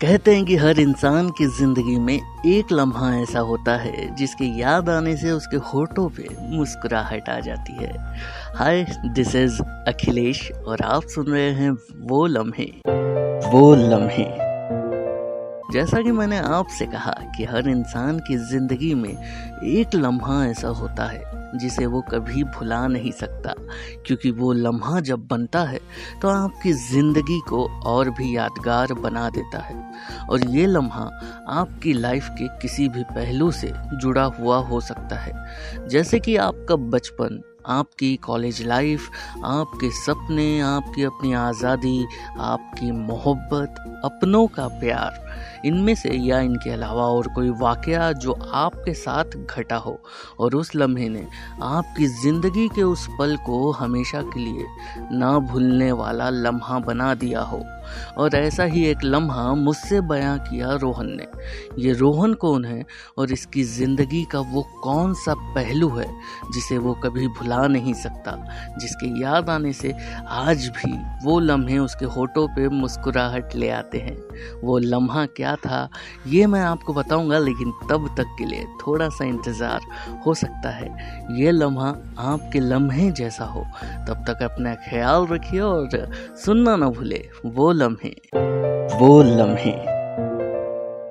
कहते हैं कि हर इंसान की ज़िंदगी में एक लम्हा ऐसा होता है, जिसके याद आने से उसके होठों पे मुस्कुराहट आ जाती है। हाय दिस इज़ अखिलेश और आप सुन रहे हैं वो लम्हे। वो लम्हे। जैसा कि मैंने आपसे कहा कि हर इंसान की ज़िंदगी में एक लम्हा ऐसा होता है, जिसे वो कभी भुला नहीं सकता। क्योंकि वो लम्हा जब बनता है तो आपकी ज़िंदगी को और भी यादगार बना देता है। और ये लम्हा आपकी लाइफ के किसी भी पहलू से जुड़ा हुआ हो सकता है। जैसे कि आपका बचपन आपकी कॉलेज लाइफ आपके सपने, आपकी अपनी आज़ादी, आपकी मोहब्बत, अपनों का प्यार, इनमें से या इनके अलावा और कोई वाक़ जो आपके साथ घटा हो। और उस लम्हे ने आपकी ज़िंदगी के उस पल को हमेशा के लिए ना भूलने वाला लम्हा बना दिया हो। और ऐसा ही एक लम्हा मुझसे बयां किया रोहन ने। ये रोहन कौन है और इसकी ज़िंदगी का वो कौन सा पहलू है जिसे वो कभी भुला नहीं सकता, जिसके याद आने से आज भी वो लम्हे उसके होठों पे मुस्कुराहट ले आते हैं। वो लम्हा क्या था, ये मैं आपको बताऊँगा, लेकिन तब तक के लिए थोड़ा सा इंतज़ार हो सकता है। ये लम्हा आपके लम्हे जैसा हो। तब तक अपना ख्याल रखिए और सुनना ना भूले, वो लम्हे। वो लम्हे।